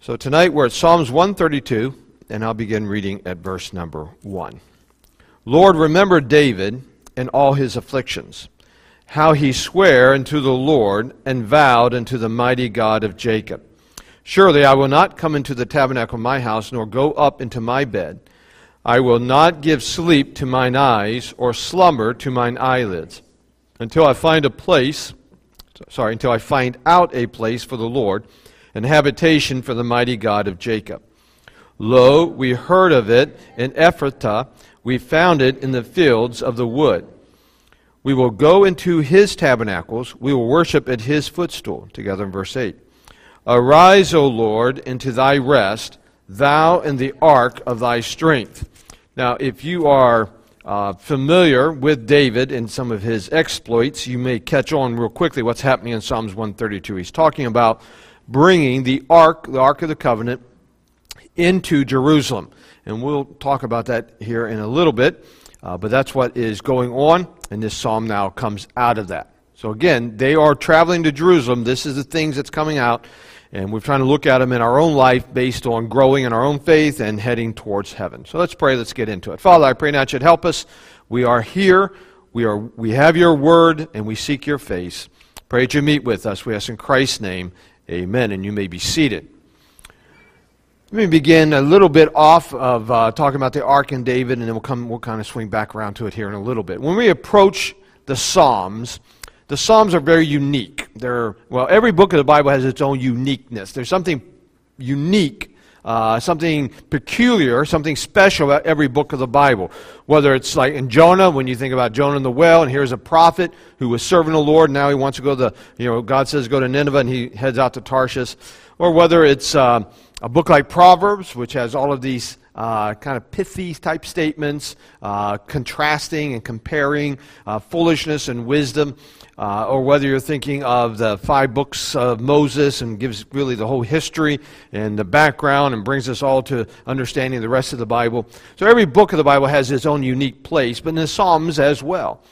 So tonight we're at Psalms 132, and I'll begin reading at verse number 1. Lord, remember David and all his afflictions, how he sware unto the Lord and vowed unto the mighty God of Jacob. Surely I will not come into the tabernacle of my house, nor go up into my bed. I will not give sleep to mine eyes, or slumber to mine eyelids, until I find a place, sorry, until I find out a place for the Lord and habitation for the mighty God of Jacob. Lo, we heard of it in Ephratah, we found it in the fields of the wood. We will go into his tabernacles, we will worship at his footstool, together in verse 8. Arise, O Lord, into thy rest, thou in the ark of thy strength. Now, if you are uh, familiar with David and some of his exploits, you may catch on real quickly what's happening in Psalms 132. He's talking about bringing the ark, the ark of the covenant, into Jerusalem. And we'll talk about that here in a little bit. Uh, but that's what is going on, and this psalm now comes out of that. So again, they are traveling to Jerusalem. This is the things that's coming out, and we're trying to look at them in our own life based on growing in our own faith and heading towards heaven. So let's pray. Let's get into it. Father, I pray now that you'd help us. We are here. We are. We have your word, and we seek your face. Pray that you meet with us. We ask in Christ's name. Amen. And you may be seated. Let me begin a little bit off of uh, talking about the Ark and David, and then we'll, come, we'll kind of swing back around to it here in a little bit. When we approach the Psalms, the Psalms are very unique. They're, well, every book of the Bible has its own uniqueness. There's something unique uh, something peculiar, something special about every book of the Bible. Whether it's like in Jonah, when you think about Jonah in the well, and here's a prophet who was serving the Lord, now he wants to go to the, you know, God says go to Nineveh, and he heads out to Tarshish. Or whether it's uh, a book like Proverbs, which has all of these uh, kind of pithy type statements, uh, contrasting and comparing uh, foolishness and wisdom uh, or whether you're thinking of the five books of Moses and gives really the whole history and the background and brings us all to understanding the rest of the Bible. So every book of the Bible has its own unique place, but in the Psalms as well.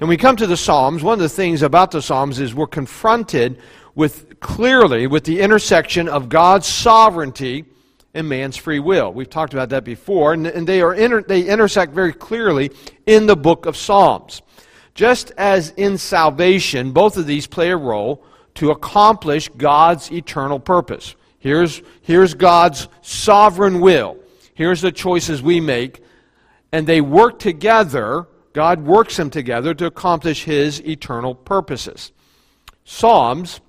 And we come to the Psalms, one of the things about the Psalms is we're confronted with clearly with the intersection of God's sovereignty and man's free will. We've talked about that before, and, and they, are inter, they intersect very clearly in the book of Psalms. Just as in salvation, both of these play a role to accomplish God's eternal purpose. Here's, here's God's sovereign will. Here's the choices we make. And they work together, God works them together to accomplish His eternal purposes. Psalms,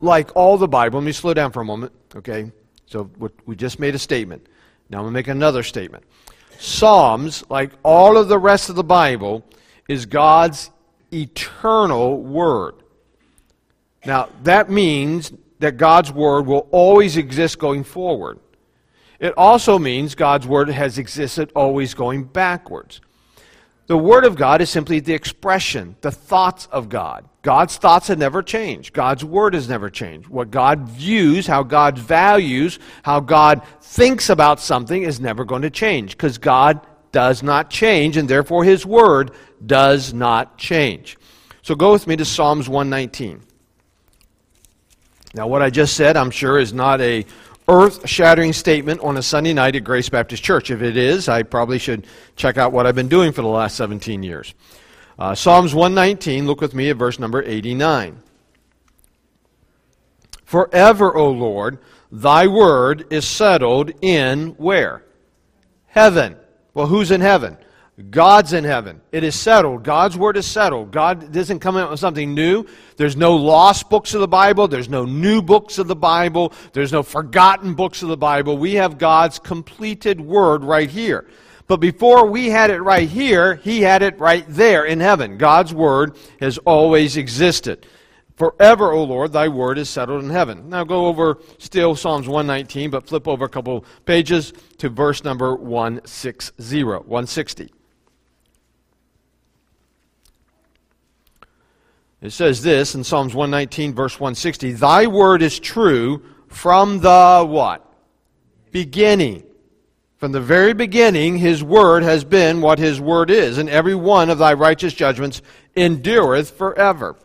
like all the Bible, let me slow down for a moment, okay? So we just made a statement. Now I'm going to make another statement. Psalms, like all of the rest of the Bible, is God's eternal word. Now, that means that God's word will always exist going forward. It also means God's word has existed always going backwards. The word of God is simply the expression, the thoughts of God. God's thoughts have never changed. God's word has never changed. What God views, how God values, how God thinks about something is never going to change because God does not change, and therefore his word does not change. So go with me to Psalms 119. Now, what I just said, I'm sure, is not a earth shattering statement on a Sunday night at Grace Baptist Church. If it is, I probably should check out what I've been doing for the last 17 years. Uh, Psalms 119, look with me at verse number 89. Forever, O Lord, thy word is settled in where? Heaven. Well, who's in heaven? God's in heaven. It is settled. God's word is settled. God doesn't come out with something new. There's no lost books of the Bible. There's no new books of the Bible. There's no forgotten books of the Bible. We have God's completed word right here. But before we had it right here, He had it right there in heaven. God's word has always existed. Forever, O Lord, thy word is settled in heaven. Now go over still Psalms 119, but flip over a couple pages to verse number 160. 160. It says this in Psalms 119, verse 160 Thy word is true from the what? Beginning. From the very beginning, his word has been what his word is, and every one of thy righteous judgments endureth forever.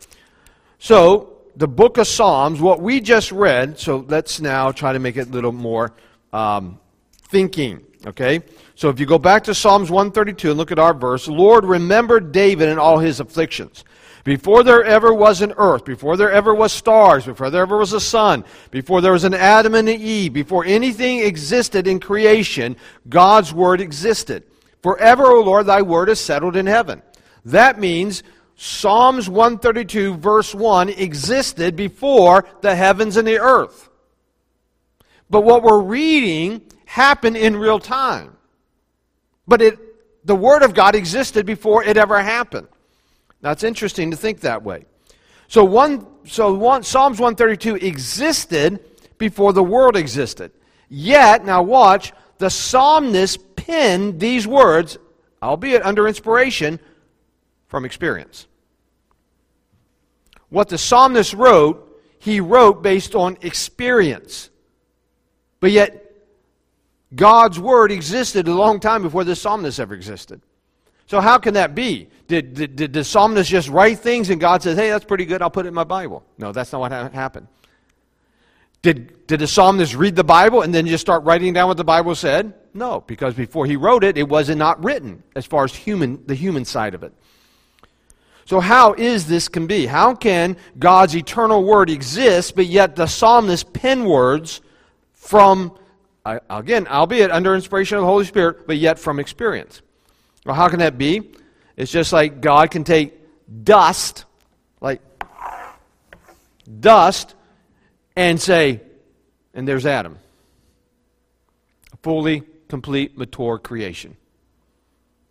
So, the book of Psalms, what we just read, so let's now try to make it a little more um, thinking, okay? So if you go back to Psalms 132 and look at our verse, Lord, remember David and all his afflictions. Before there ever was an earth, before there ever was stars, before there ever was a sun, before there was an Adam and an Eve, before anything existed in creation, God's word existed. Forever, O Lord, thy word is settled in heaven. That means Psalms 132, verse 1, existed before the heavens and the earth. But what we're reading happened in real time. But it, the Word of God existed before it ever happened. Now, it's interesting to think that way. So, one, so one, Psalms 132 existed before the world existed. Yet, now watch, the psalmist penned these words, albeit under inspiration, from experience. What the psalmist wrote, he wrote based on experience. But yet, God's word existed a long time before the psalmist ever existed. So, how can that be? Did, did, did the psalmist just write things and God says, hey, that's pretty good, I'll put it in my Bible? No, that's not what happened. Did, did the psalmist read the Bible and then just start writing down what the Bible said? No, because before he wrote it, it was not written as far as human, the human side of it. So, how is this can be? How can God's eternal word exist, but yet the psalmist pen words from, again, albeit under inspiration of the Holy Spirit, but yet from experience? Well, how can that be? It's just like God can take dust, like dust, and say, and there's Adam. A fully, complete, mature creation.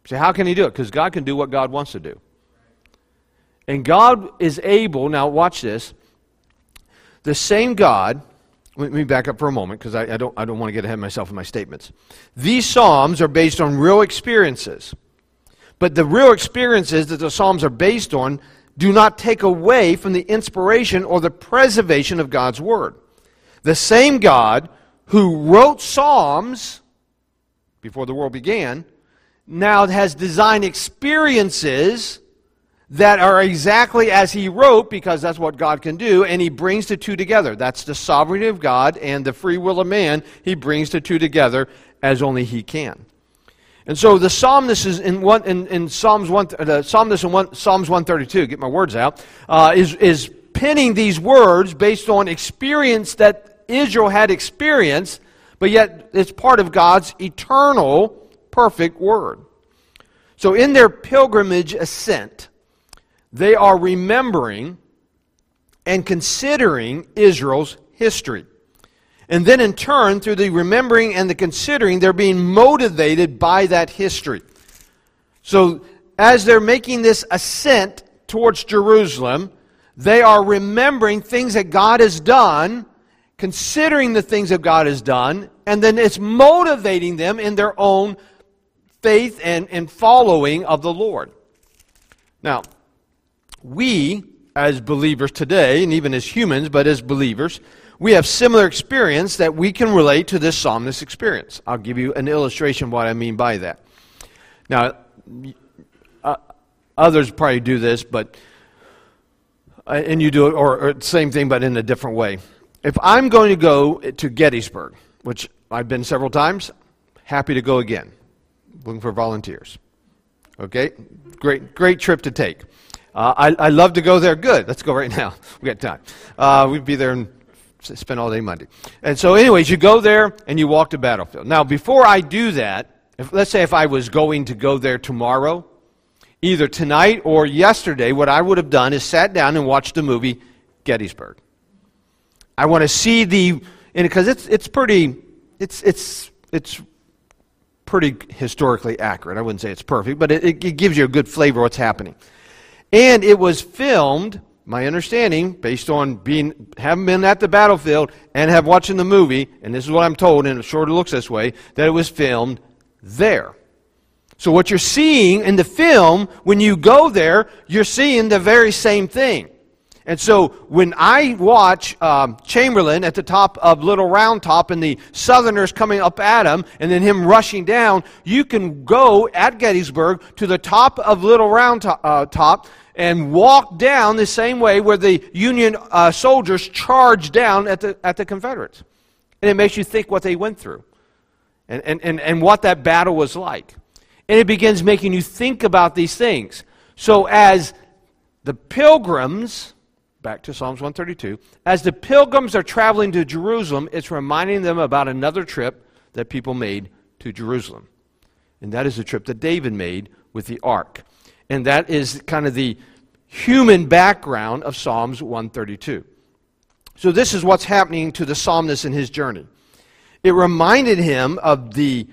So, how can he do it? Because God can do what God wants to do. And God is able, now watch this, the same God, let me back up for a moment because I, I, don't, I don't want to get ahead of myself in my statements. These Psalms are based on real experiences. But the real experiences that the Psalms are based on do not take away from the inspiration or the preservation of God's Word. The same God who wrote Psalms before the world began now has designed experiences that are exactly as he wrote, because that's what God can do, and he brings the two together. That's the sovereignty of God and the free will of man. He brings the two together as only he can. And so the psalmist is in, one, in, in Psalms one, the psalmist in one, Psalms 132, get my words out, uh, is, is penning these words based on experience that Israel had experienced, but yet it's part of God's eternal, perfect word. So in their pilgrimage ascent, they are remembering and considering Israel's history. And then, in turn, through the remembering and the considering, they're being motivated by that history. So, as they're making this ascent towards Jerusalem, they are remembering things that God has done, considering the things that God has done, and then it's motivating them in their own faith and, and following of the Lord. Now, we, as believers today, and even as humans, but as believers, we have similar experience that we can relate to this psalmist experience. I'll give you an illustration of what I mean by that. Now, uh, others probably do this, but uh, and you do it, or, or same thing, but in a different way. If I'm going to go to Gettysburg, which I've been several times, happy to go again. Looking for volunteers. Okay, great, great trip to take. Uh, I, I love to go there. Good. Let's go right now. We got time. Uh, we'd be there and spend all day Monday. And so, anyways, you go there and you walk the battlefield. Now, before I do that, if, let's say if I was going to go there tomorrow, either tonight or yesterday, what I would have done is sat down and watched the movie Gettysburg. I want to see the because it's it's pretty it's it's it's pretty historically accurate. I wouldn't say it's perfect, but it, it gives you a good flavor of what's happening. And it was filmed, my understanding, based on being having been at the battlefield and have watching the movie, and this is what I'm told, and it of looks this way, that it was filmed there. So what you're seeing in the film, when you go there, you're seeing the very same thing. And so when I watch um, Chamberlain at the top of Little Round Top and the Southerners coming up at him and then him rushing down, you can go at Gettysburg to the top of Little Round to- uh, Top and walked down the same way where the Union uh, soldiers charged down at the, at the Confederates. And it makes you think what they went through and, and, and, and what that battle was like. And it begins making you think about these things. So, as the pilgrims, back to Psalms 132, as the pilgrims are traveling to Jerusalem, it's reminding them about another trip that people made to Jerusalem. And that is the trip that David made with the ark. And that is kind of the human background of Psalms 132. So, this is what's happening to the psalmist in his journey. It reminded him of the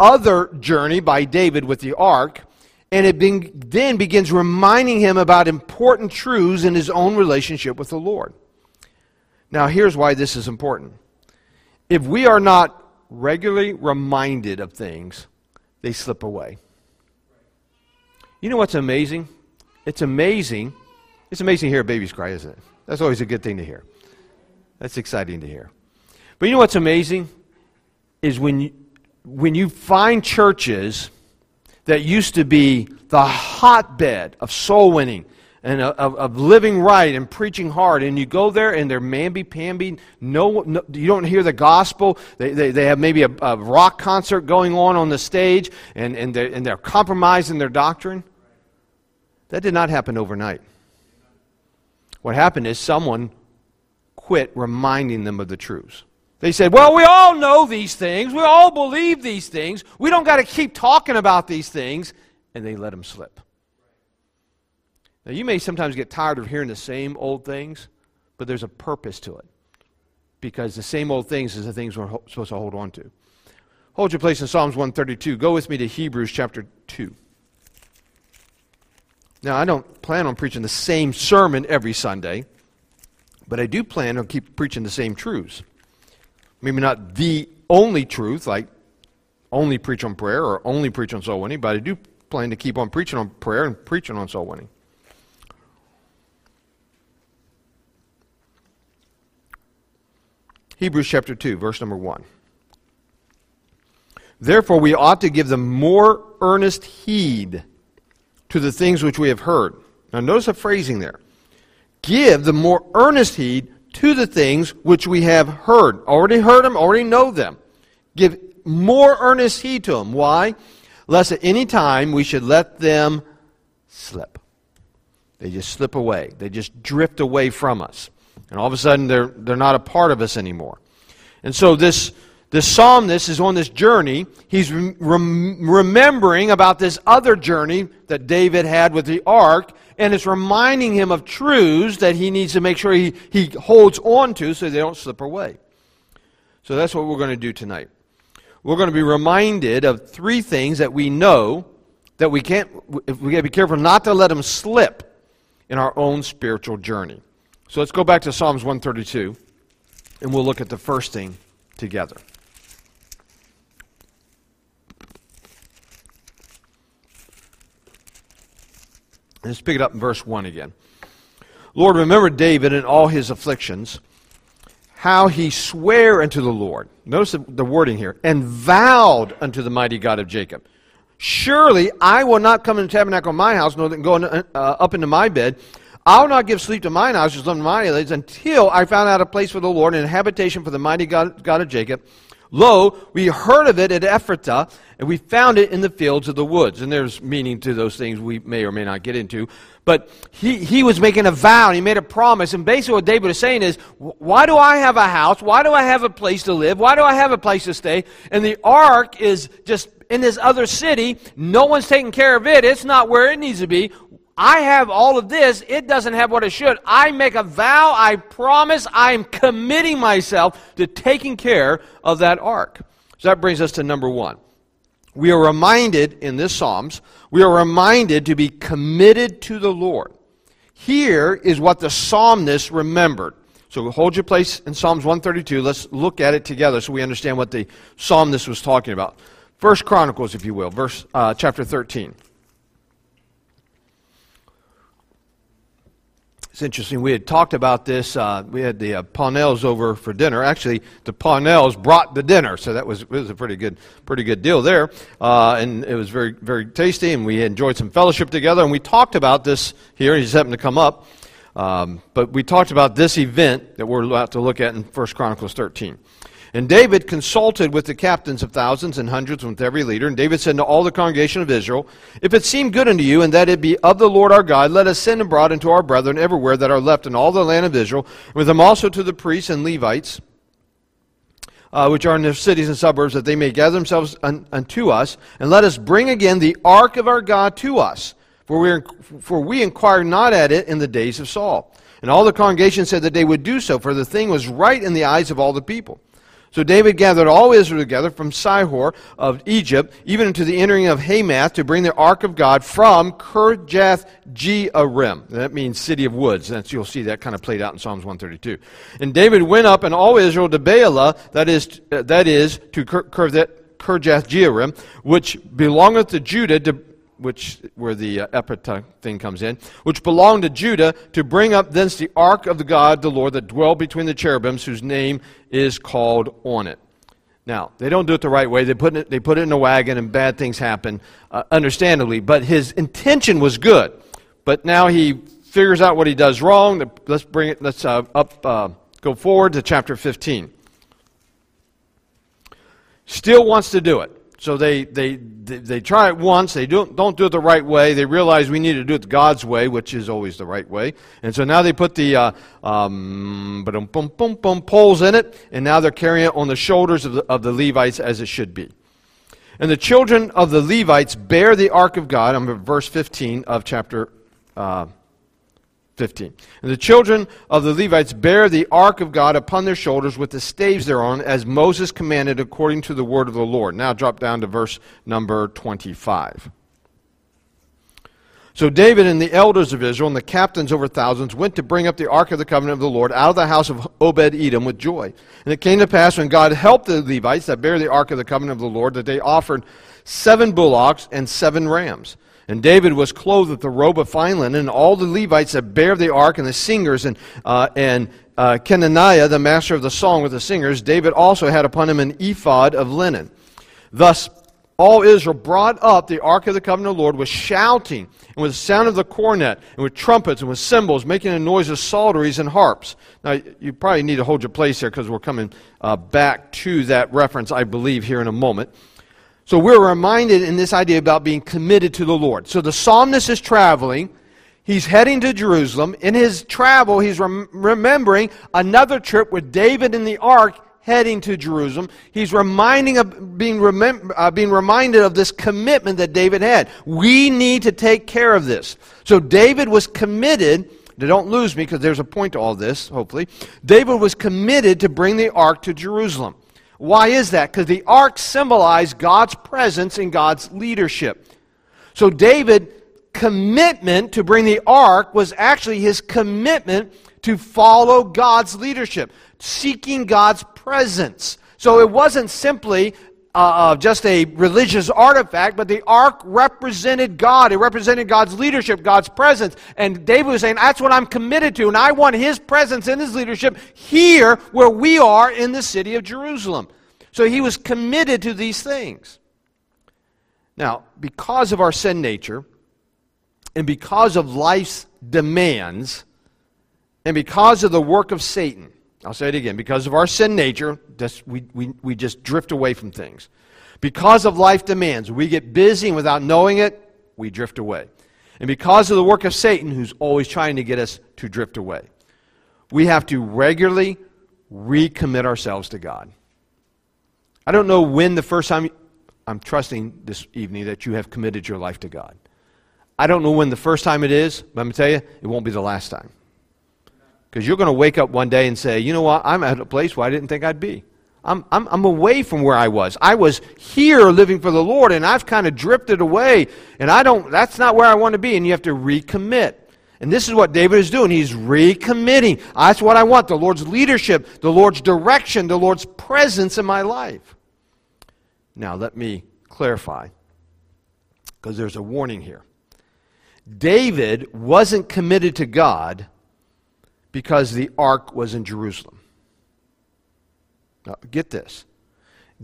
other journey by David with the ark, and it then begins reminding him about important truths in his own relationship with the Lord. Now, here's why this is important. If we are not regularly reminded of things, they slip away. You know what's amazing? It's amazing. It's amazing to hear babies cry, isn't it? That's always a good thing to hear. That's exciting to hear. But you know what's amazing? Is when you, when you find churches that used to be the hotbed of soul winning and of, of living right and preaching hard, and you go there and they're mamby-pamby, no, no, you don't hear the gospel. They, they, they have maybe a, a rock concert going on on the stage, and, and, they're, and they're compromising their doctrine. That did not happen overnight. What happened is someone quit reminding them of the truths. They said, Well, we all know these things. We all believe these things. We don't got to keep talking about these things. And they let them slip. Now, you may sometimes get tired of hearing the same old things, but there's a purpose to it. Because the same old things is the things we're supposed to hold on to. Hold your place in Psalms 132. Go with me to Hebrews chapter 2. Now, I don't plan on preaching the same sermon every Sunday, but I do plan on keep preaching the same truths. Maybe not the only truth, like only preach on prayer or only preach on soul winning, but I do plan to keep on preaching on prayer and preaching on soul winning. Hebrews chapter 2, verse number 1. Therefore, we ought to give them more earnest heed to the things which we have heard. Now, notice the phrasing there. Give the more earnest heed to the things which we have heard. Already heard them, already know them. Give more earnest heed to them. Why? Lest at any time we should let them slip. They just slip away. They just drift away from us. And all of a sudden, they're, they're not a part of us anymore. And so, this the psalmist is on this journey. He's rem- remembering about this other journey that David had with the ark, and it's reminding him of truths that he needs to make sure he, he holds on to so they don't slip away. So that's what we're going to do tonight. We're going to be reminded of three things that we know that we can't, we got to be careful not to let them slip in our own spiritual journey. So let's go back to Psalms 132, and we'll look at the first thing together. Let's pick it up in verse 1 again. Lord, remember David and all his afflictions, how he sware unto the Lord. Notice the, wording here. And vowed unto the mighty God of Jacob. Surely I will not come into the tabernacle of my house, nor go uh, up into my bed. I will not give sleep to mine house, just unto my eyelids, until I found out a place for the Lord, and a habitation for the mighty God, God of Jacob. Lo, we heard of it at Ephratah, and we found it in the fields of the woods. And there's meaning to those things we may or may not get into. But he, he was making a vow, and he made a promise. And basically, what David is saying is, why do I have a house? Why do I have a place to live? Why do I have a place to stay? And the ark is just in this other city. No one's taking care of it. It's not where it needs to be. I have all of this, it doesn't have what it should. I make a vow, I promise, I'm committing myself to taking care of that ark. So that brings us to number one. We are reminded in this Psalms, we are reminded to be committed to the Lord. Here is what the psalmist remembered. So hold your place in Psalms 132. Let's look at it together so we understand what the psalmist was talking about. First Chronicles, if you will, verse uh, chapter 13. Interesting. We had talked about this. Uh, we had the uh, over for dinner. Actually, the Parnells brought the dinner, so that was, was a pretty good, pretty good deal there. Uh, and it was very, very tasty, and we enjoyed some fellowship together. And we talked about this here. He's happened to come up, um, but we talked about this event that we're about to look at in 1 Chronicles 13. And David consulted with the captains of thousands and hundreds, with every leader. And David said to all the congregation of Israel, If it seem good unto you, and that it be of the Lord our God, let us send abroad unto our brethren everywhere that are left in all the land of Israel, with them also to the priests and Levites, uh, which are in the cities and suburbs, that they may gather themselves un- unto us, and let us bring again the ark of our God to us. For we, for we inquired not at it in the days of Saul. And all the congregation said that they would do so, for the thing was right in the eyes of all the people. So David gathered all Israel together from Sihor of Egypt, even unto the entering of Hamath, to bring the ark of God from Kirjath Jearim. That means city of woods. That's, you'll see that kind of played out in Psalms 132. And David went up and all Israel to Baalah, that is, uh, that is to Kirjath Jearim, which belongeth to Judah, to which where the uh, Ephratah thing comes in, which belonged to Judah, to bring up thence the ark of the God, the Lord, that dwelled between the cherubims, whose name is called on it. Now, they don't do it the right way. They put it, they put it in a wagon, and bad things happen, uh, understandably. But his intention was good. But now he figures out what he does wrong. Let's bring it. Let's uh, up. Uh, go forward to chapter 15. Still wants to do it. So they, they, they, try it once, they don't, don't do it the right way, they realize we need to do it God's way, which is always the right way. And so now they put the uh, um, poles in it, and now they're carrying it on the shoulders of the, of the Levites as it should be. And the children of the Levites bear the ark of God, I'm at verse 15 of chapter uh, 15. And the children of the Levites bear the ark of God upon their shoulders with the staves thereon, as Moses commanded according to the word of the Lord. Now drop down to verse number 25. So David and the elders of Israel and the captains over thousands went to bring up the ark of the covenant of the Lord out of the house of Obed Edom with joy. And it came to pass when God helped the Levites that bear the ark of the covenant of the Lord that they offered seven bullocks and seven rams. And David was clothed with the robe of fine linen, and all the Levites that bear the ark, and the singers, and, uh, and uh, Chenaniah, the master of the song with the singers, David also had upon him an ephod of linen. Thus, all Israel brought up the ark of the covenant of the Lord with shouting, and with the sound of the cornet, and with trumpets, and with cymbals, making a noise of psalteries and harps. Now, you probably need to hold your place here because we're coming uh, back to that reference, I believe, here in a moment. So we're reminded in this idea about being committed to the Lord. So the psalmist is traveling. He's heading to Jerusalem. In his travel, he's rem- remembering another trip with David in the ark heading to Jerusalem. He's reminding of being, remem- uh, being reminded of this commitment that David had. We need to take care of this. So David was committed. Don't lose me because there's a point to all this, hopefully. David was committed to bring the ark to Jerusalem. Why is that? Because the ark symbolized God's presence and God's leadership. So David commitment to bring the ark was actually his commitment to follow God's leadership, seeking God's presence. So it wasn't simply uh, uh, just a religious artifact, but the ark represented God. It represented God's leadership, God's presence. And David was saying, that's what I'm committed to, and I want his presence and his leadership here where we are in the city of Jerusalem. So he was committed to these things. Now, because of our sin nature, and because of life's demands, and because of the work of Satan, I'll say it again, because of our sin nature, we, we, we just drift away from things. Because of life demands, we get busy and without knowing it, we drift away. And because of the work of Satan, who's always trying to get us to drift away, we have to regularly recommit ourselves to God. I don't know when the first time, I'm trusting this evening that you have committed your life to God. I don't know when the first time it is, but I'm going to tell you, it won't be the last time. Because you're going to wake up one day and say, you know what, I'm at a place where I didn't think I'd be. I'm, I'm, I'm away from where I was. I was here living for the Lord, and I've kind of drifted away, and I don't, that's not where I want to be, and you have to recommit. And this is what David is doing. He's recommitting. That's what I want the Lord's leadership, the Lord's direction, the Lord's presence in my life. Now, let me clarify, because there's a warning here. David wasn't committed to God because the ark was in Jerusalem. Now, get this.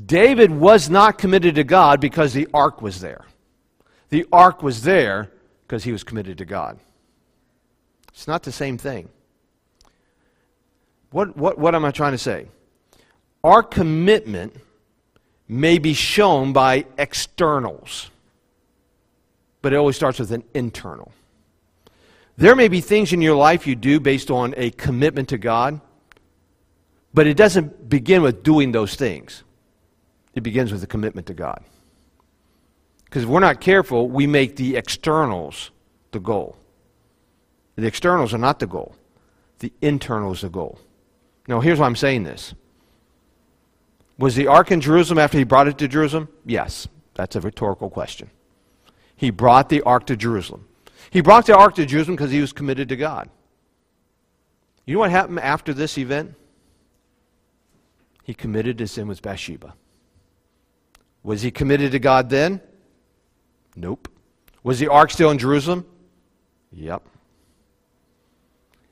David was not committed to God because the ark was there. The ark was there because he was committed to God. It's not the same thing. What, what, what am I trying to say? Our commitment may be shown by externals, but it always starts with an internal. There may be things in your life you do based on a commitment to God, but it doesn't begin with doing those things. It begins with a commitment to God. Because if we're not careful, we make the externals the goal. The externals are not the goal, the internal is the goal. Now, here's why I'm saying this. Was the ark in Jerusalem after he brought it to Jerusalem? Yes. That's a rhetorical question. He brought the ark to Jerusalem. He brought the ark to Jerusalem because he was committed to God. You know what happened after this event? He committed to sin with Bathsheba. Was he committed to God then? Nope. Was the ark still in Jerusalem? Yep.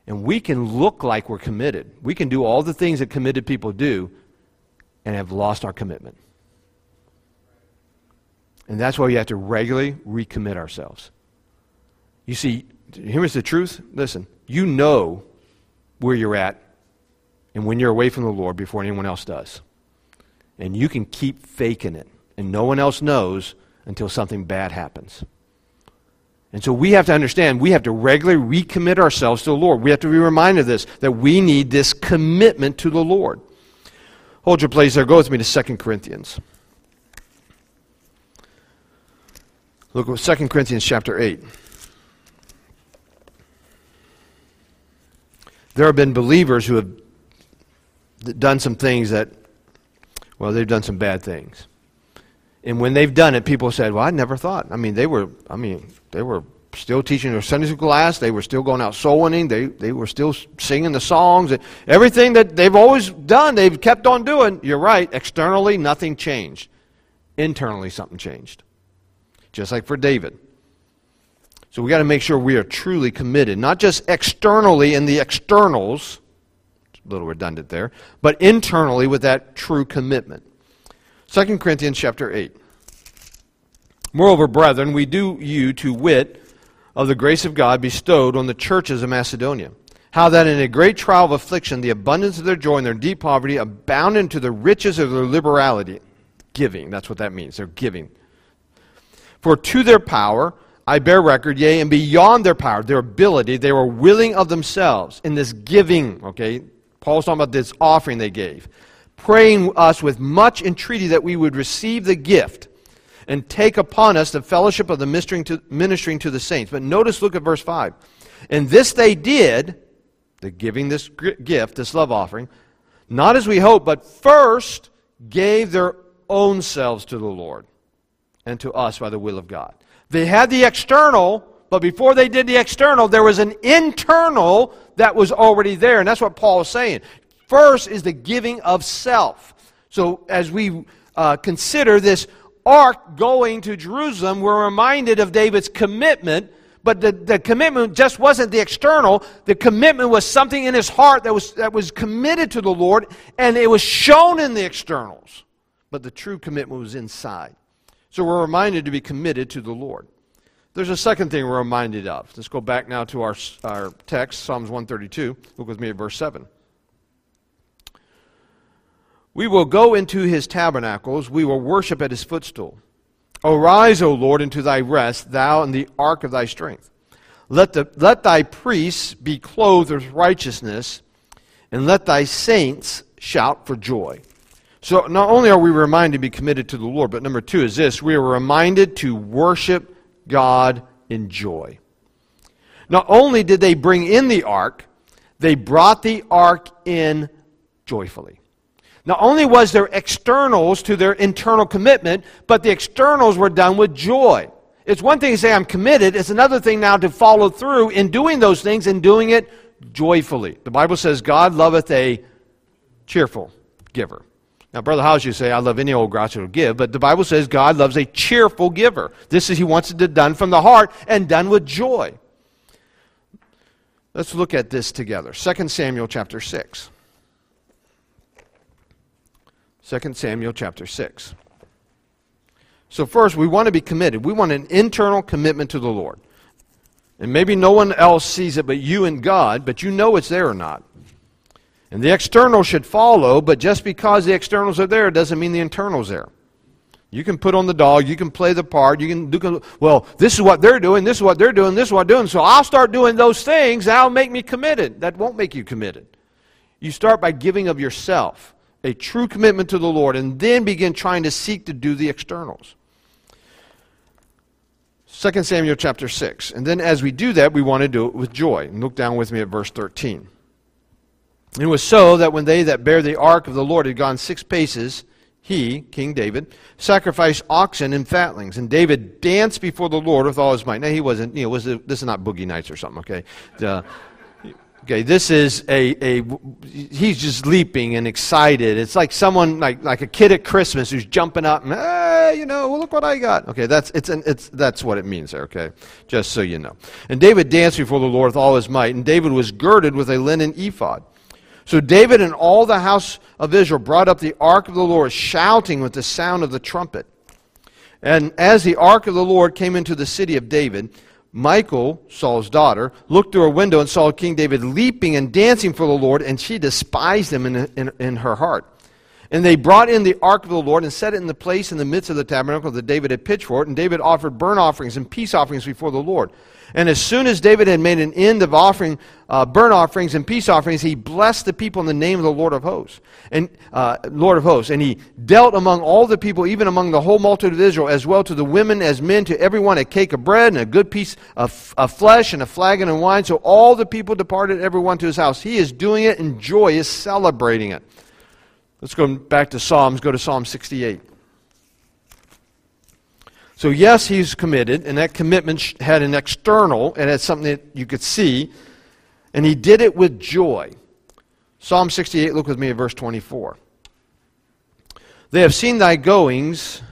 And we can look like we're committed. We can do all the things that committed people do and have lost our commitment. And that's why we have to regularly recommit ourselves. You see, here's the truth. Listen, you know where you're at and when you're away from the Lord before anyone else does. And you can keep faking it, and no one else knows until something bad happens. And so we have to understand, we have to regularly recommit ourselves to the Lord. We have to be reminded of this, that we need this commitment to the Lord. Hold your place there. Go with me to 2 Corinthians. Look at 2 Corinthians chapter 8. There have been believers who have done some things that, well, they've done some bad things. And when they've done it, people said, "Well, I never thought." I mean, they were. I mean, they were still teaching their Sunday school class. They were still going out soul winning. They they were still singing the songs. Everything that they've always done, they've kept on doing. You're right. Externally, nothing changed. Internally, something changed. Just like for David. So we've got to make sure we are truly committed, not just externally in the externals. a little redundant there, but internally with that true commitment. 2 Corinthians chapter 8. Moreover, brethren, we do you to wit of the grace of God bestowed on the churches of Macedonia. How that in a great trial of affliction, the abundance of their joy and their deep poverty abounded to the riches of their liberality. Giving, that's what that means. They're giving. For to their power I bear record, yea, and beyond their power, their ability, they were willing of themselves in this giving, okay? Paul's talking about this offering they gave praying us with much entreaty that we would receive the gift and take upon us the fellowship of the ministering to, ministering to the saints. But notice, look at verse 5. And this they did, the giving this gift, this love offering, not as we hope, but first gave their own selves to the Lord and to us by the will of God. They had the external, but before they did the external, there was an internal that was already there. And that's what Paul is saying. First is the giving of self. So as we uh, consider this ark going to Jerusalem, we're reminded of David's commitment. But the, the commitment just wasn't the external. The commitment was something in his heart that was, that was committed to the Lord, and it was shown in the externals. But the true commitment was inside. So we're reminded to be committed to the Lord. There's a second thing we're reminded of. Let's go back now to our, our text, Psalms 132. Look with me at verse 7. We will go into his tabernacles, we will worship at his footstool. Arise, O Lord, into thy rest, thou and the ark of thy strength. Let, the, let thy priests be clothed with righteousness, and let thy saints shout for joy. So not only are we reminded to be committed to the Lord, but number two is this we are reminded to worship God in joy. Not only did they bring in the ark, they brought the ark in joyfully. Not only was there externals to their internal commitment, but the externals were done with joy. It's one thing to say I'm committed, it's another thing now to follow through in doing those things and doing it joyfully. The Bible says God loveth a cheerful giver. Now, Brother House, you say, I love any old grouch to give, but the Bible says God loves a cheerful giver. This is, He wants it done from the heart and done with joy. Let's look at this together. 2 Samuel chapter 6. 2 Samuel chapter 6. So, first, we want to be committed. We want an internal commitment to the Lord. And maybe no one else sees it but you and God, but you know it's there or not. And the external should follow, but just because the externals are there doesn't mean the internal's there. You can put on the dog, you can play the part, you can do, well, this is what they're doing, this is what they're doing, this is what they're doing, so I'll start doing those things, that'll make me committed. That won't make you committed. You start by giving of yourself, a true commitment to the Lord, and then begin trying to seek to do the externals. 2 Samuel chapter 6. And then as we do that, we want to do it with joy. And look down with me at verse 13. It was so that when they that bear the ark of the Lord had gone six paces, he, King David, sacrificed oxen and fatlings. And David danced before the Lord with all his might. Now, he wasn't, you know, was it, this is not boogie nights or something, okay? Okay, this is a, a he's just leaping and excited. It's like someone like like a kid at Christmas who's jumping up and hey, you know, well, look what I got. Okay, that's it's an, it's that's what it means there, okay? Just so you know. And David danced before the Lord with all his might, and David was girded with a linen ephod. So David and all the house of Israel brought up the ark of the Lord, shouting with the sound of the trumpet. And as the ark of the Lord came into the city of David, Michal, Saul's daughter, looked through a window and saw King David leaping and dancing for the Lord, and she despised him in, in, in, her heart. And they brought in the ark of the Lord and set it in the place in the midst of the tabernacle that David had pitched for it. And David offered burnt offerings and peace offerings before the Lord. And as soon as David had made an end of offering uh, burnt offerings and peace offerings, he blessed the people in the name of the Lord of hosts, and uh, Lord of hosts. And he dealt among all the people, even among the whole multitude of Israel, as well to the women as men, to everyone a cake of bread and a good piece of, of flesh and a flagon of wine. So all the people departed, everyone to his house. He is doing it, and joy is celebrating it. Let's go back to Psalms. Go to Psalm 68. So, yes, he's committed, and that commitment had an external, and had something that you could see, and he did it with joy. Psalm 68, look with me at verse 24. They have seen thy goings.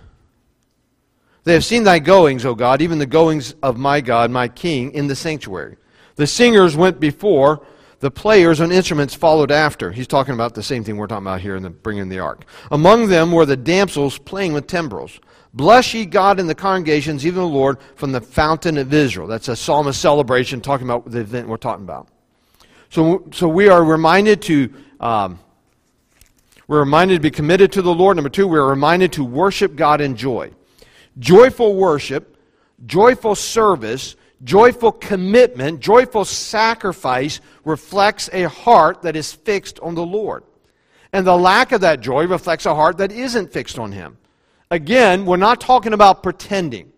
They have seen thy goings, O God, even the goings of my God, my King, in the sanctuary. The singers went before, the players on instruments followed after. He's talking about the same thing we're talking about here in the bringing the ark. Among them were the damsels playing with timbrels. Bless ye God in the congregations, even the Lord, from the fountain of Israel. That's a psalmist celebration talking about the event we're talking about. So, so we are reminded to um, we're reminded to be committed to the Lord. Number two, we're reminded to worship God in joy. Joyful worship, joyful service, joyful commitment, joyful sacrifice reflects a heart that is fixed on the Lord. And the lack of that joy reflects a heart that isn't fixed on Him. Again, we're not talking about pretending.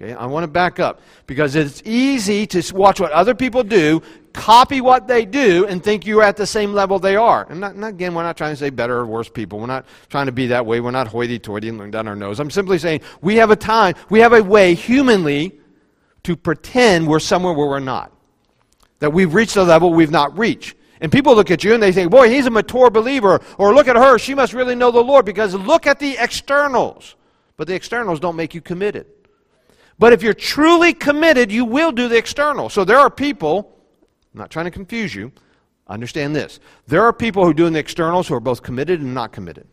Okay, I want to back up because it's easy to watch what other people do, copy what they do, and think you're at the same level they are. And, not, and again, we're not trying to say better or worse people. We're not trying to be that way. We're not hoity-toity and looking down our nose. I'm simply saying we have a time, we have a way humanly to pretend we're somewhere where we're not. That we've reached a level we've not reached. And people look at you and they think, boy, he's a mature believer. Or look at her, she must really know the Lord because look at the externals. But the externals don't make you committed. But if you're truly committed, you will do the external. So there are people, I'm not trying to confuse you, understand this. There are people who are doing the externals who are both committed and not committed.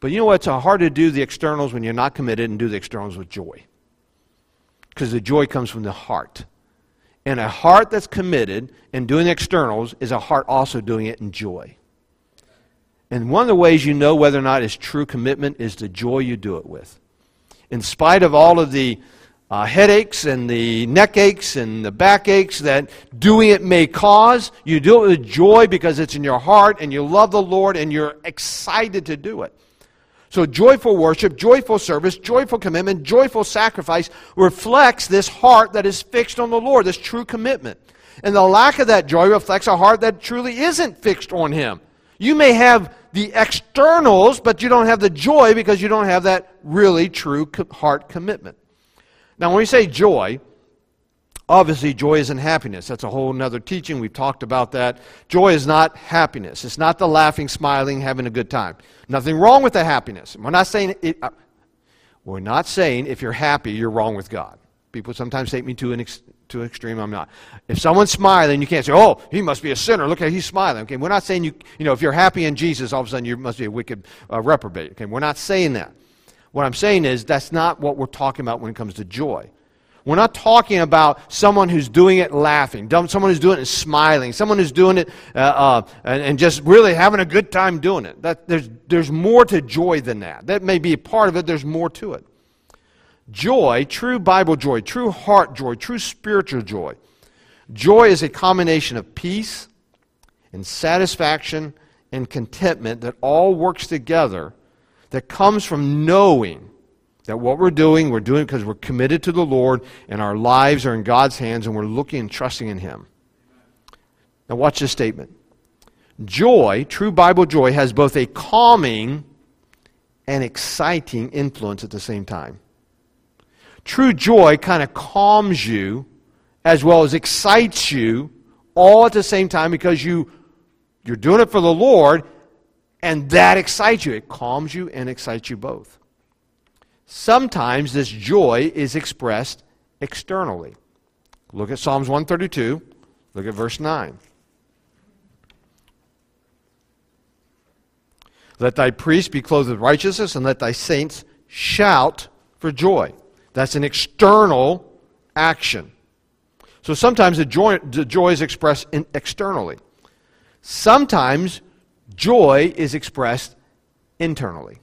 But you know what? It's hard to do the externals when you're not committed and do the externals with joy. Because the joy comes from the heart. And a heart that's committed and doing externals is a heart also doing it in joy. And one of the ways you know whether or not it's true commitment is the joy you do it with. In spite of all of the uh, headaches and the neck aches and the back aches that doing it may cause, you do it with joy because it's in your heart and you love the Lord and you're excited to do it. So, joyful worship, joyful service, joyful commitment, joyful sacrifice reflects this heart that is fixed on the Lord, this true commitment. And the lack of that joy reflects a heart that truly isn't fixed on Him. You may have the externals, but you don't have the joy because you don't have that really true heart commitment. Now, when we say joy, Obviously, joy isn't happiness. That's a whole other teaching. We've talked about that. Joy is not happiness. It's not the laughing, smiling, having a good time. Nothing wrong with the happiness. We're not saying it, uh, we're not saying if you're happy, you're wrong with God. People sometimes take me to an ex, too extreme, I'm not. If someone's smiling, you can't say, oh, he must be a sinner. Look at he's smiling. Okay, we're not saying you, you know, if you're happy in Jesus, all of a sudden you must be a wicked uh, reprobate. Okay, we're not saying that. What I'm saying is that's not what we're talking about when it comes to joy. We're not talking about someone who's doing it laughing, someone who's doing it smiling, someone who's doing it uh, uh, and, and, just really having a good time doing it. That, there's, there's more to joy than that. That may be a part of it, there's more to it. Joy, true Bible joy, true heart joy, true spiritual joy. Joy is a combination of peace and satisfaction and contentment that all works together, that comes from knowing that what we're doing, we're doing because we're committed to the Lord and our lives are in God's hands and we're looking and trusting in Him. Now, watch this statement. Joy, true Bible joy, has both a calming and exciting influence at the same time. True joy kind of calms you as well as excites you all at the same time because you, you're doing it for the Lord and that excites you. It calms you and excites you both. Sometimes this joy is expressed externally. Look at Psalms 132, look at verse 9. Let thy priests be clothed with righteousness, and let thy saints shout for joy. That's an external action. So sometimes the joy, the joy is expressed in, externally. Sometimes joy is expressed internally.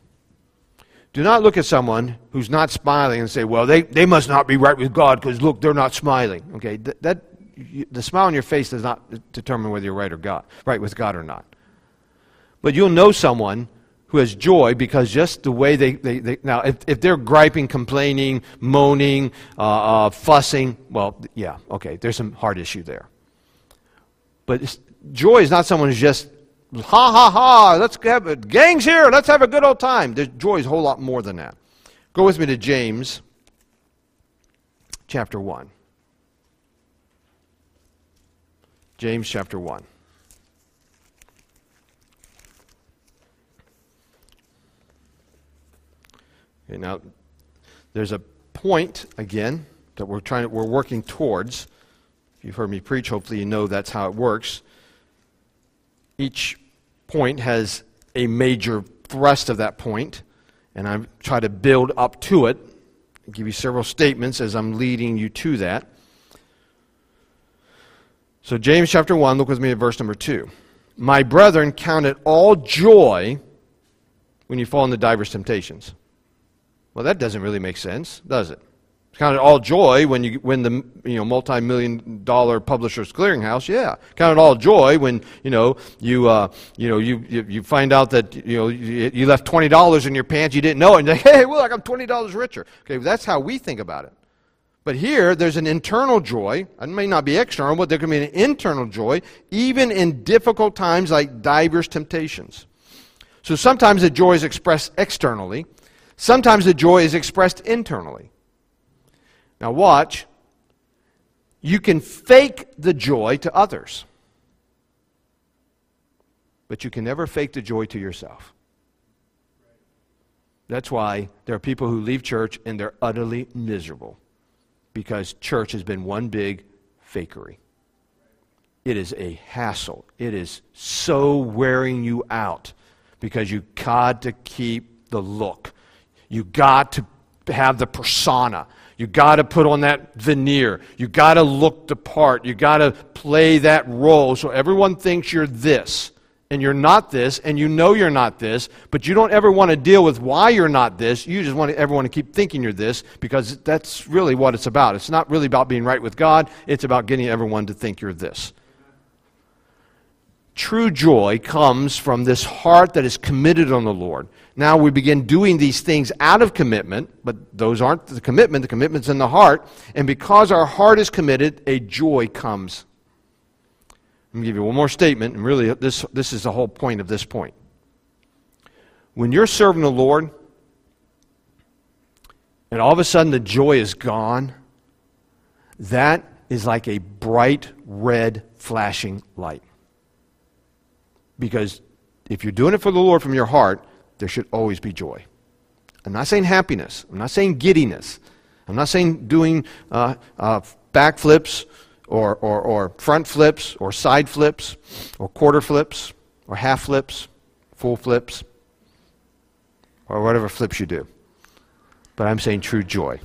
Do not look at someone who's not smiling and say, well, they, they must not be right with God because, look, they're not smiling. Okay, that, that you, the smile on your face does not determine whether you're right, or God, right with God or not. But you'll know someone who has joy because just the way they, they, they now, if, if they're griping, complaining, moaning, uh, uh, fussing, well, yeah, okay, there's some heart issue there. But joy is not someone who's just, ha ha ha, let's have gang's here, let's have a good old time. There's, joy is a whole lot more than that. Go with me to James chapter 1. James chapter 1. Okay, now, there's a point, again, that we're, trying to, we're working towards. If you've heard me preach, hopefully you know that's how it works. Each point has a major thrust of that point, and I try to build up to it. Give you several statements as I'm leading you to that. So, James chapter 1, look with me at verse number 2. My brethren, count it all joy when you fall into divers temptations. Well, that doesn't really make sense, does it? Kind of all joy when you win the you know multi-million dollar publishers clearinghouse. Yeah, kind of all joy when you know you uh, you know you, you, you find out that you know you, you left twenty dollars in your pants you didn't know it and like hey well I'm twenty dollars richer. Okay, that's how we think about it. But here there's an internal joy. It may not be external, but there can be an internal joy even in difficult times like divers temptations. So sometimes the joy is expressed externally. Sometimes the joy is expressed internally. Now, watch. You can fake the joy to others, but you can never fake the joy to yourself. That's why there are people who leave church and they're utterly miserable because church has been one big fakery. It is a hassle. It is so wearing you out because you got to keep the look. You got to have the persona. You got to put on that veneer. You got to look the part. You got to play that role so everyone thinks you're this and you're not this and you know you're not this, but you don't ever want to deal with why you're not this. You just want everyone to keep thinking you're this because that's really what it's about. It's not really about being right with God, it's about getting everyone to think you're this. True joy comes from this heart that is committed on the Lord. Now we begin doing these things out of commitment, but those aren't the commitment. The commitment's in the heart. And because our heart is committed, a joy comes. Let me give you one more statement, and really, this, this is the whole point of this point. When you're serving the Lord, and all of a sudden the joy is gone, that is like a bright red flashing light. Because if you're doing it for the Lord from your heart, there should always be joy. I'm not saying happiness. I'm not saying giddiness. I'm not saying doing uh, uh, back flips or, or, or front flips or side flips or quarter flips or half flips, full flips, or whatever flips you do. But I'm saying true joy.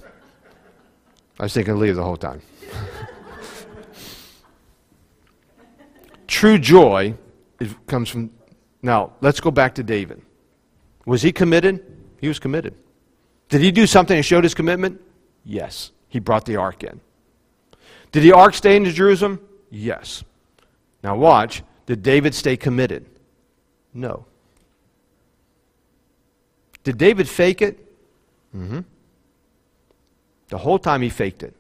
I was thinking leave the whole time. true joy is, comes from. Now, let's go back to David. Was he committed? He was committed. Did he do something that showed his commitment? Yes. He brought the ark in. Did the ark stay in Jerusalem? Yes. Now, watch. Did David stay committed? No. Did David fake it? Mm-hmm. The whole time he faked it.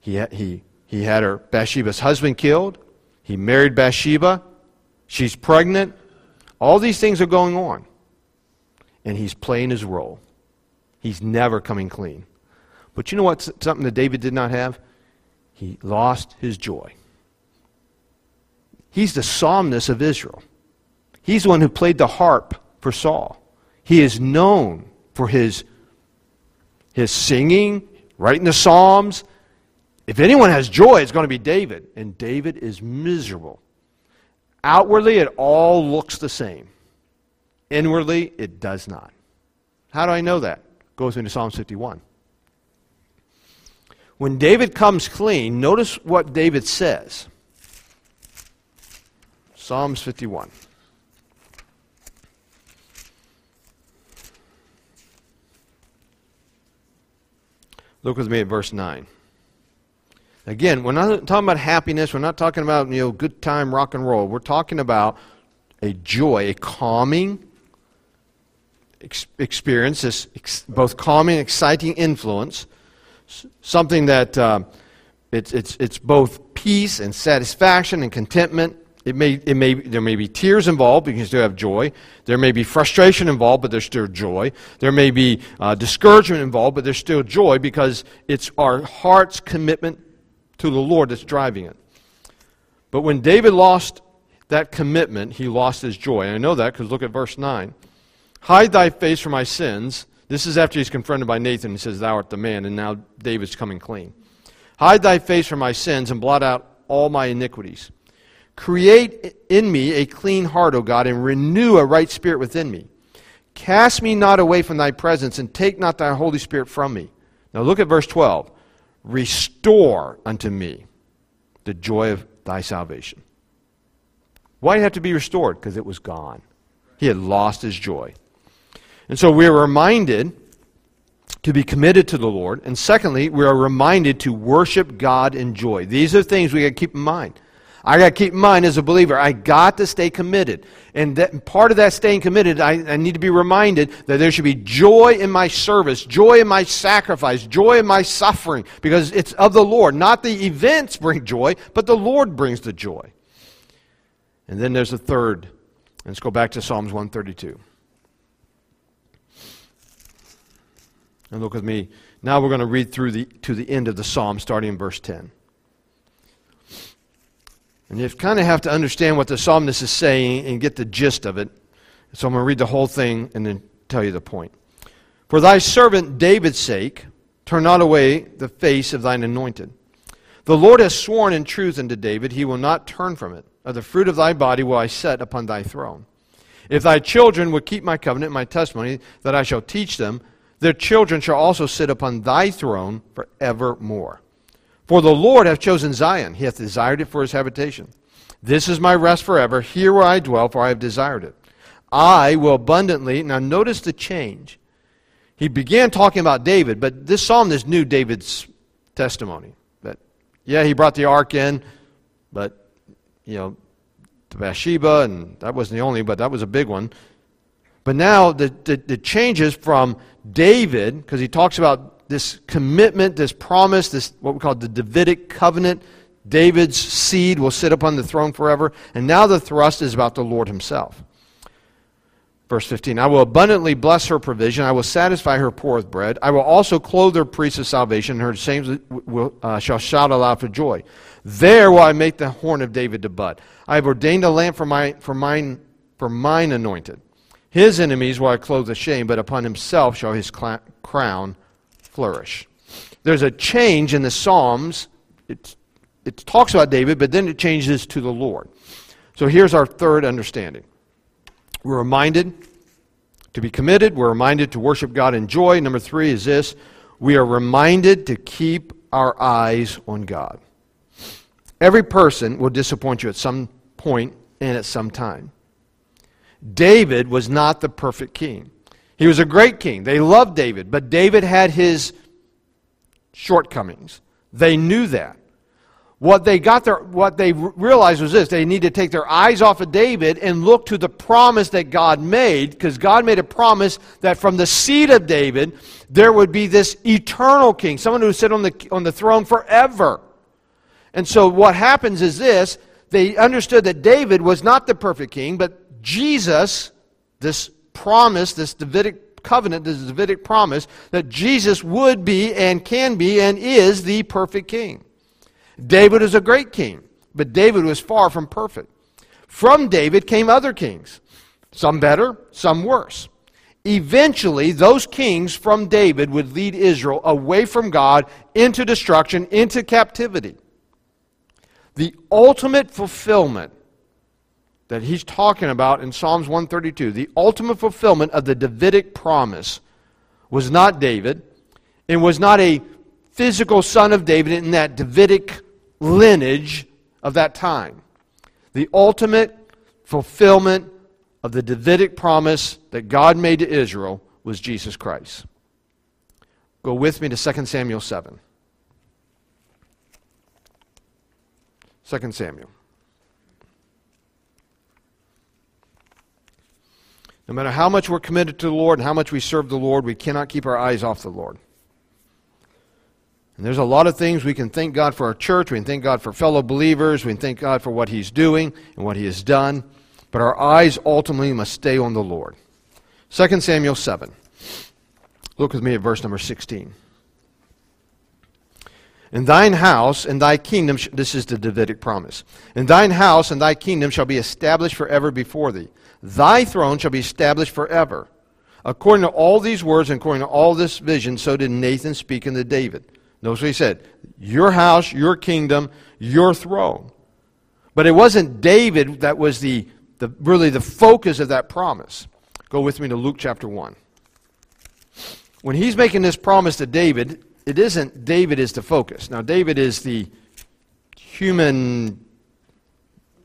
He, he, he had her, Bathsheba's husband killed. He married Bathsheba. She's pregnant. All these things are going on. And he's playing his role. He's never coming clean. But you know what? Something that David did not have? He lost his joy. He's the psalmist of Israel. He's the one who played the harp for Saul. He is known for his, his singing, writing the Psalms. If anyone has joy, it's going to be David. And David is miserable. Outwardly, it all looks the same. Inwardly, it does not. How do I know that? Goes into Psalm 51. When David comes clean, notice what David says. Psalms 51. Look with me at verse 9. Again, we're not talking about happiness. We're not talking about you know good time rock and roll. We're talking about a joy, a calming ex- experience, this ex- both calming exciting influence, S- something that uh, it's, it's, it's both peace and satisfaction and contentment it may, it may, there may be tears involved, but you can still have joy. There may be frustration involved, but there's still joy. There may be uh, discouragement involved, but there's still joy because it's our heart's commitment to the Lord that's driving it. But when David lost that commitment, he lost his joy. And I know that because look at verse 9. Hide thy face from my sins. This is after he's confronted by Nathan and says, Thou art the man, and now David's coming clean. Hide thy face from my sins and blot out all my iniquities. Create in me a clean heart, O God, and renew a right spirit within me. Cast me not away from thy presence, and take not thy Holy Spirit from me. Now look at verse 12. Restore unto me the joy of thy salvation. Why did it have to be restored? Because it was gone. He had lost his joy. And so we are reminded to be committed to the Lord. And secondly, we are reminded to worship God in joy. These are things we got to keep in mind. I got to keep in mind as a believer, I got to stay committed. And that, part of that staying committed, I, I need to be reminded that there should be joy in my service, joy in my sacrifice, joy in my suffering, because it's of the Lord. Not the events bring joy, but the Lord brings the joy. And then there's a third. Let's go back to Psalms 132. And look with me. Now we're going to read through the, to the end of the psalm, starting in verse 10. And you kind of have to understand what the psalmist is saying and get the gist of it. So I'm going to read the whole thing and then tell you the point. For thy servant David's sake, turn not away the face of thine anointed. The Lord has sworn in truth unto David, he will not turn from it. Of the fruit of thy body will I set upon thy throne. If thy children would keep my covenant, my testimony, that I shall teach them, their children shall also sit upon thy throne for evermore. For the Lord hath chosen Zion, he hath desired it for his habitation. This is my rest forever. Here where I dwell, for I have desired it. I will abundantly. Now, notice the change. He began talking about David, but this psalm is new David's testimony. That, yeah, he brought the ark in, but, you know, to Bathsheba, and that wasn't the only, but that was a big one. But now the, the, the changes from David, because he talks about this commitment, this promise, this what we call the Davidic covenant. David's seed will sit upon the throne forever. And now the thrust is about the Lord himself. Verse 15 I will abundantly bless her provision. I will satisfy her poor with bread. I will also clothe her priests of salvation. And her saints uh, shall shout aloud for joy. There will I make the horn of David to bud. I have ordained a lamp for, my, for, mine, for mine anointed. His enemies will I clothe with shame, but upon himself shall his cl- crown flourish. There's a change in the Psalms. It's, it talks about David, but then it changes to the Lord. So here's our third understanding. We're reminded to be committed. We're reminded to worship God in joy. Number three is this we are reminded to keep our eyes on God. Every person will disappoint you at some point and at some time. David was not the perfect king. He was a great king. They loved David, but David had his shortcomings. They knew that. What they got their, what they realized was this: they need to take their eyes off of David and look to the promise that God made, because God made a promise that from the seed of David there would be this eternal king, someone who would sit on the on the throne forever. And so what happens is this: they understood that David was not the perfect king, but Jesus, this promise, this Davidic covenant, this Davidic promise, that Jesus would be and can be and is the perfect king. David is a great king, but David was far from perfect. From David came other kings, some better, some worse. Eventually, those kings from David would lead Israel away from God into destruction, into captivity. The ultimate fulfillment that he's talking about in Psalms 132, the ultimate fulfillment of the Davidic promise, was not David. and was not a physical son of David in that Davidic lineage of that time. The ultimate fulfillment of the Davidic promise that God made to Israel was Jesus Christ. Go with me to 2 Samuel 7. 2 Samuel. No matter how much we're committed to the Lord and how much we serve the Lord, we cannot keep our eyes off the Lord. And there's a lot of things we can thank God for our church, we can thank God for fellow believers, we can thank God for what He's doing and what He has done, but our eyes ultimately must stay on the Lord. 2 Samuel 7. Look with me at verse number 16. In thine house and thy kingdom, this is the Davidic promise. In thine house and thy kingdom shall be established forever before thee. Thy throne shall be established forever. According to all these words and according to all this vision, so did Nathan speak unto David. Notice what he said Your house, your kingdom, your throne. But it wasn't David that was the, the, really the focus of that promise. Go with me to Luke chapter 1. When he's making this promise to David, it isn't David is the focus. Now, David is the human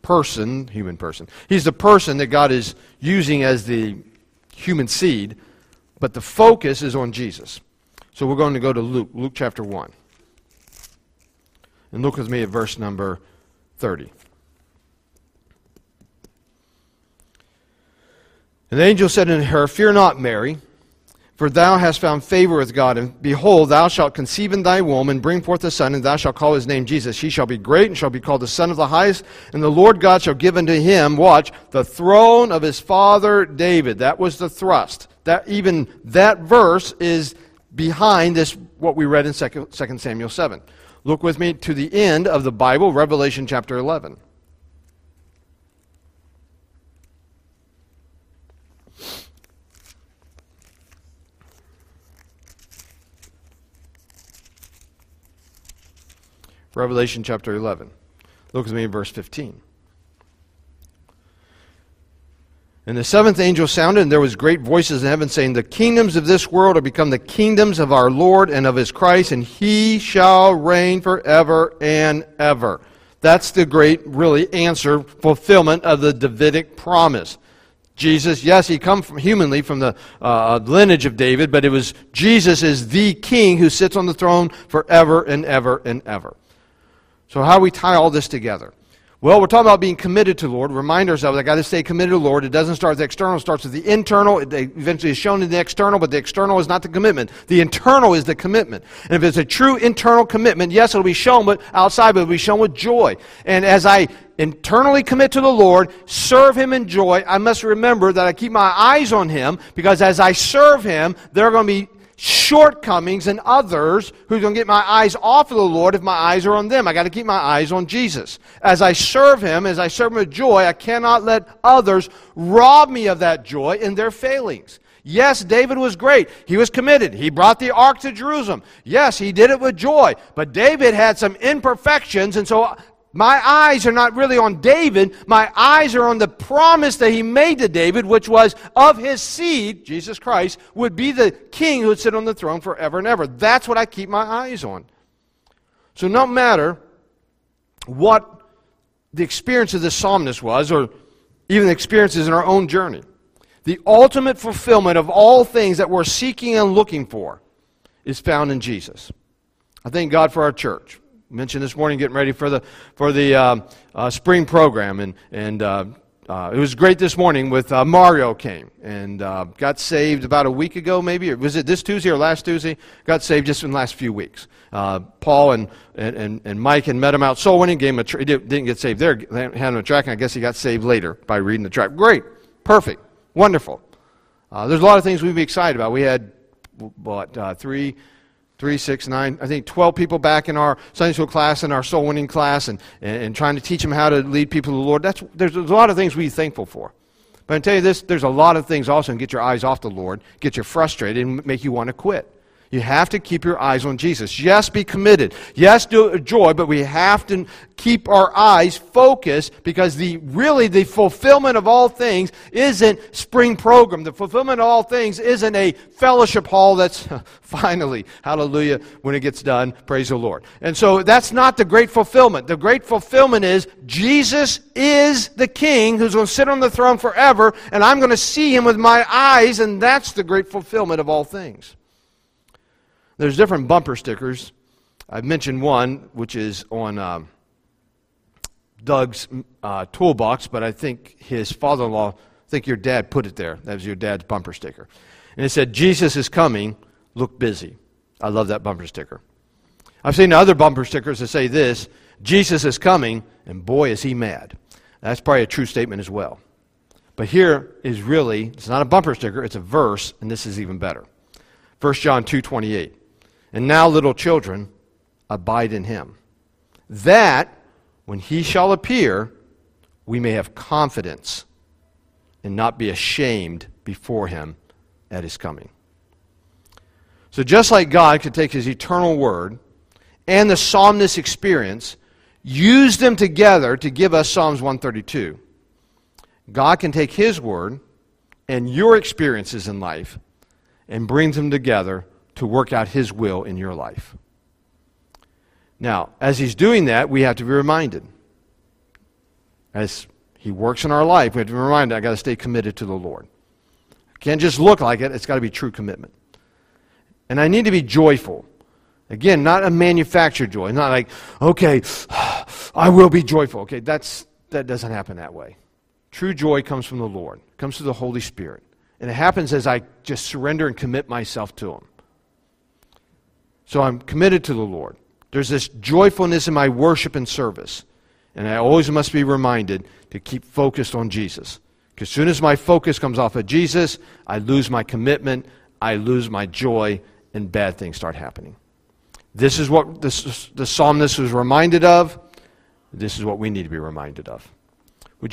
person, human person. He's the person that God is using as the human seed, but the focus is on Jesus. So we're going to go to Luke, Luke chapter 1. And look with me at verse number 30. And the angel said unto her, Fear not, Mary, for thou hast found favor with God. And behold, thou shalt conceive in thy womb, and bring forth a son, and thou shalt call his name Jesus. He shall be great, and shall be called the Son of the Highest. And the Lord God shall give unto him, watch, the throne of his father David. That was the thrust. That even that verse is behind this what we read in 2 Samuel 7. Look with me to the end of the Bible, Revelation chapter 11. Revelation chapter 11. Look with me in verse 15. And the seventh angel sounded, and there was great voices in heaven saying, The kingdoms of this world are become the kingdoms of our Lord and of his Christ, and he shall reign forever and ever. That's the great, really, answer, fulfillment of the Davidic promise. Jesus, yes, he come from humanly from the uh, lineage of David, but it was Jesus is the king who sits on the throne forever and ever and ever. So, how do we tie all this together? Well, we're talking about being committed to the Lord. Remind ourselves, I got to stay committed to the Lord. It doesn't start with the external, it starts with the internal. It eventually is shown in the external, but the external is not the commitment. The internal is the commitment. And if it's a true internal commitment, yes, it'll be shown but outside, but it'll be shown with joy. And as I internally commit to the Lord, serve Him in joy, I must remember that I keep my eyes on Him because as I serve Him, there are going to be shortcomings and others who's going to get my eyes off of the Lord if my eyes are on them. I got to keep my eyes on Jesus. As I serve Him, as I serve Him with joy, I cannot let others rob me of that joy in their failings. Yes, David was great. He was committed. He brought the ark to Jerusalem. Yes, he did it with joy. But David had some imperfections, and so my eyes are not really on David. My eyes are on the promise that he made to David, which was of his seed, Jesus Christ, would be the king who would sit on the throne forever and ever. That's what I keep my eyes on. So, no matter what the experience of the psalmist was, or even the experiences in our own journey, the ultimate fulfillment of all things that we're seeking and looking for is found in Jesus. I thank God for our church mentioned this morning getting ready for the for the um, uh, spring program. And and uh, uh, it was great this morning with uh, Mario came and uh, got saved about a week ago maybe? Or was it this Tuesday or last Tuesday? Got saved just in the last few weeks. Uh, Paul and, and, and Mike had met him out soul winning game he didn't get saved there had him a track and I guess he got saved later by reading the track. Great. Perfect. Wonderful. There's a lot of things we'd be excited about. We had what three three, six, nine, I think 12 people back in our Sunday school class and our soul winning class and, and, and, trying to teach them how to lead people to the Lord. That's, there's, there's a lot of things we be thankful for. But I tell you this, there's a lot of things also and get your eyes off the Lord, get you frustrated, and make you want to quit. You have to keep your eyes on Jesus. Yes, be committed. Yes, do joy, but we have to keep our eyes focused because the really the fulfillment of all things isn't spring program. The fulfillment of all things isn't a fellowship hall that's finally, hallelujah, when it gets done, praise the Lord. And so that's not the great fulfillment. The great fulfillment is Jesus is the king who's going to sit on the throne forever, and I'm going to see him with my eyes, and that's the great fulfillment of all things. There's different bumper stickers. I've mentioned one, which is on uh, Doug's uh, toolbox, but I think his father in law, I think your dad put it there. That was your dad's bumper sticker. And it said, Jesus is coming, look busy. I love that bumper sticker. I've seen other bumper stickers that say this Jesus is coming, and boy, is he mad. That's probably a true statement as well. But here is really, it's not a bumper sticker, it's a verse, and this is even better. 1 John 2 28. And now, little children, abide in him, that when he shall appear, we may have confidence and not be ashamed before him at his coming. So, just like God could take his eternal word and the psalmist experience, use them together to give us Psalms 132, God can take his word and your experiences in life and bring them together to work out His will in your life. Now, as He's doing that, we have to be reminded. As He works in our life, we have to be reminded I got to stay committed to the Lord. Can't just look like it, it's got to be true commitment. And I need to be joyful. Again, not a manufactured joy. Not like, okay, I will be joyful. Okay, that's, that doesn't happen that way. True joy comes from the Lord, comes through the Holy Spirit. And it happens as I just surrender and commit myself to Him. So I'm committed to the Lord. There's this joyfulness in my worship and service. And I always must be reminded to keep focused on Jesus. Because as soon as my focus comes off of Jesus, I lose my commitment, I lose my joy, and bad things start happening. This is what the psalmist was reminded of. This is what we need to be reminded of.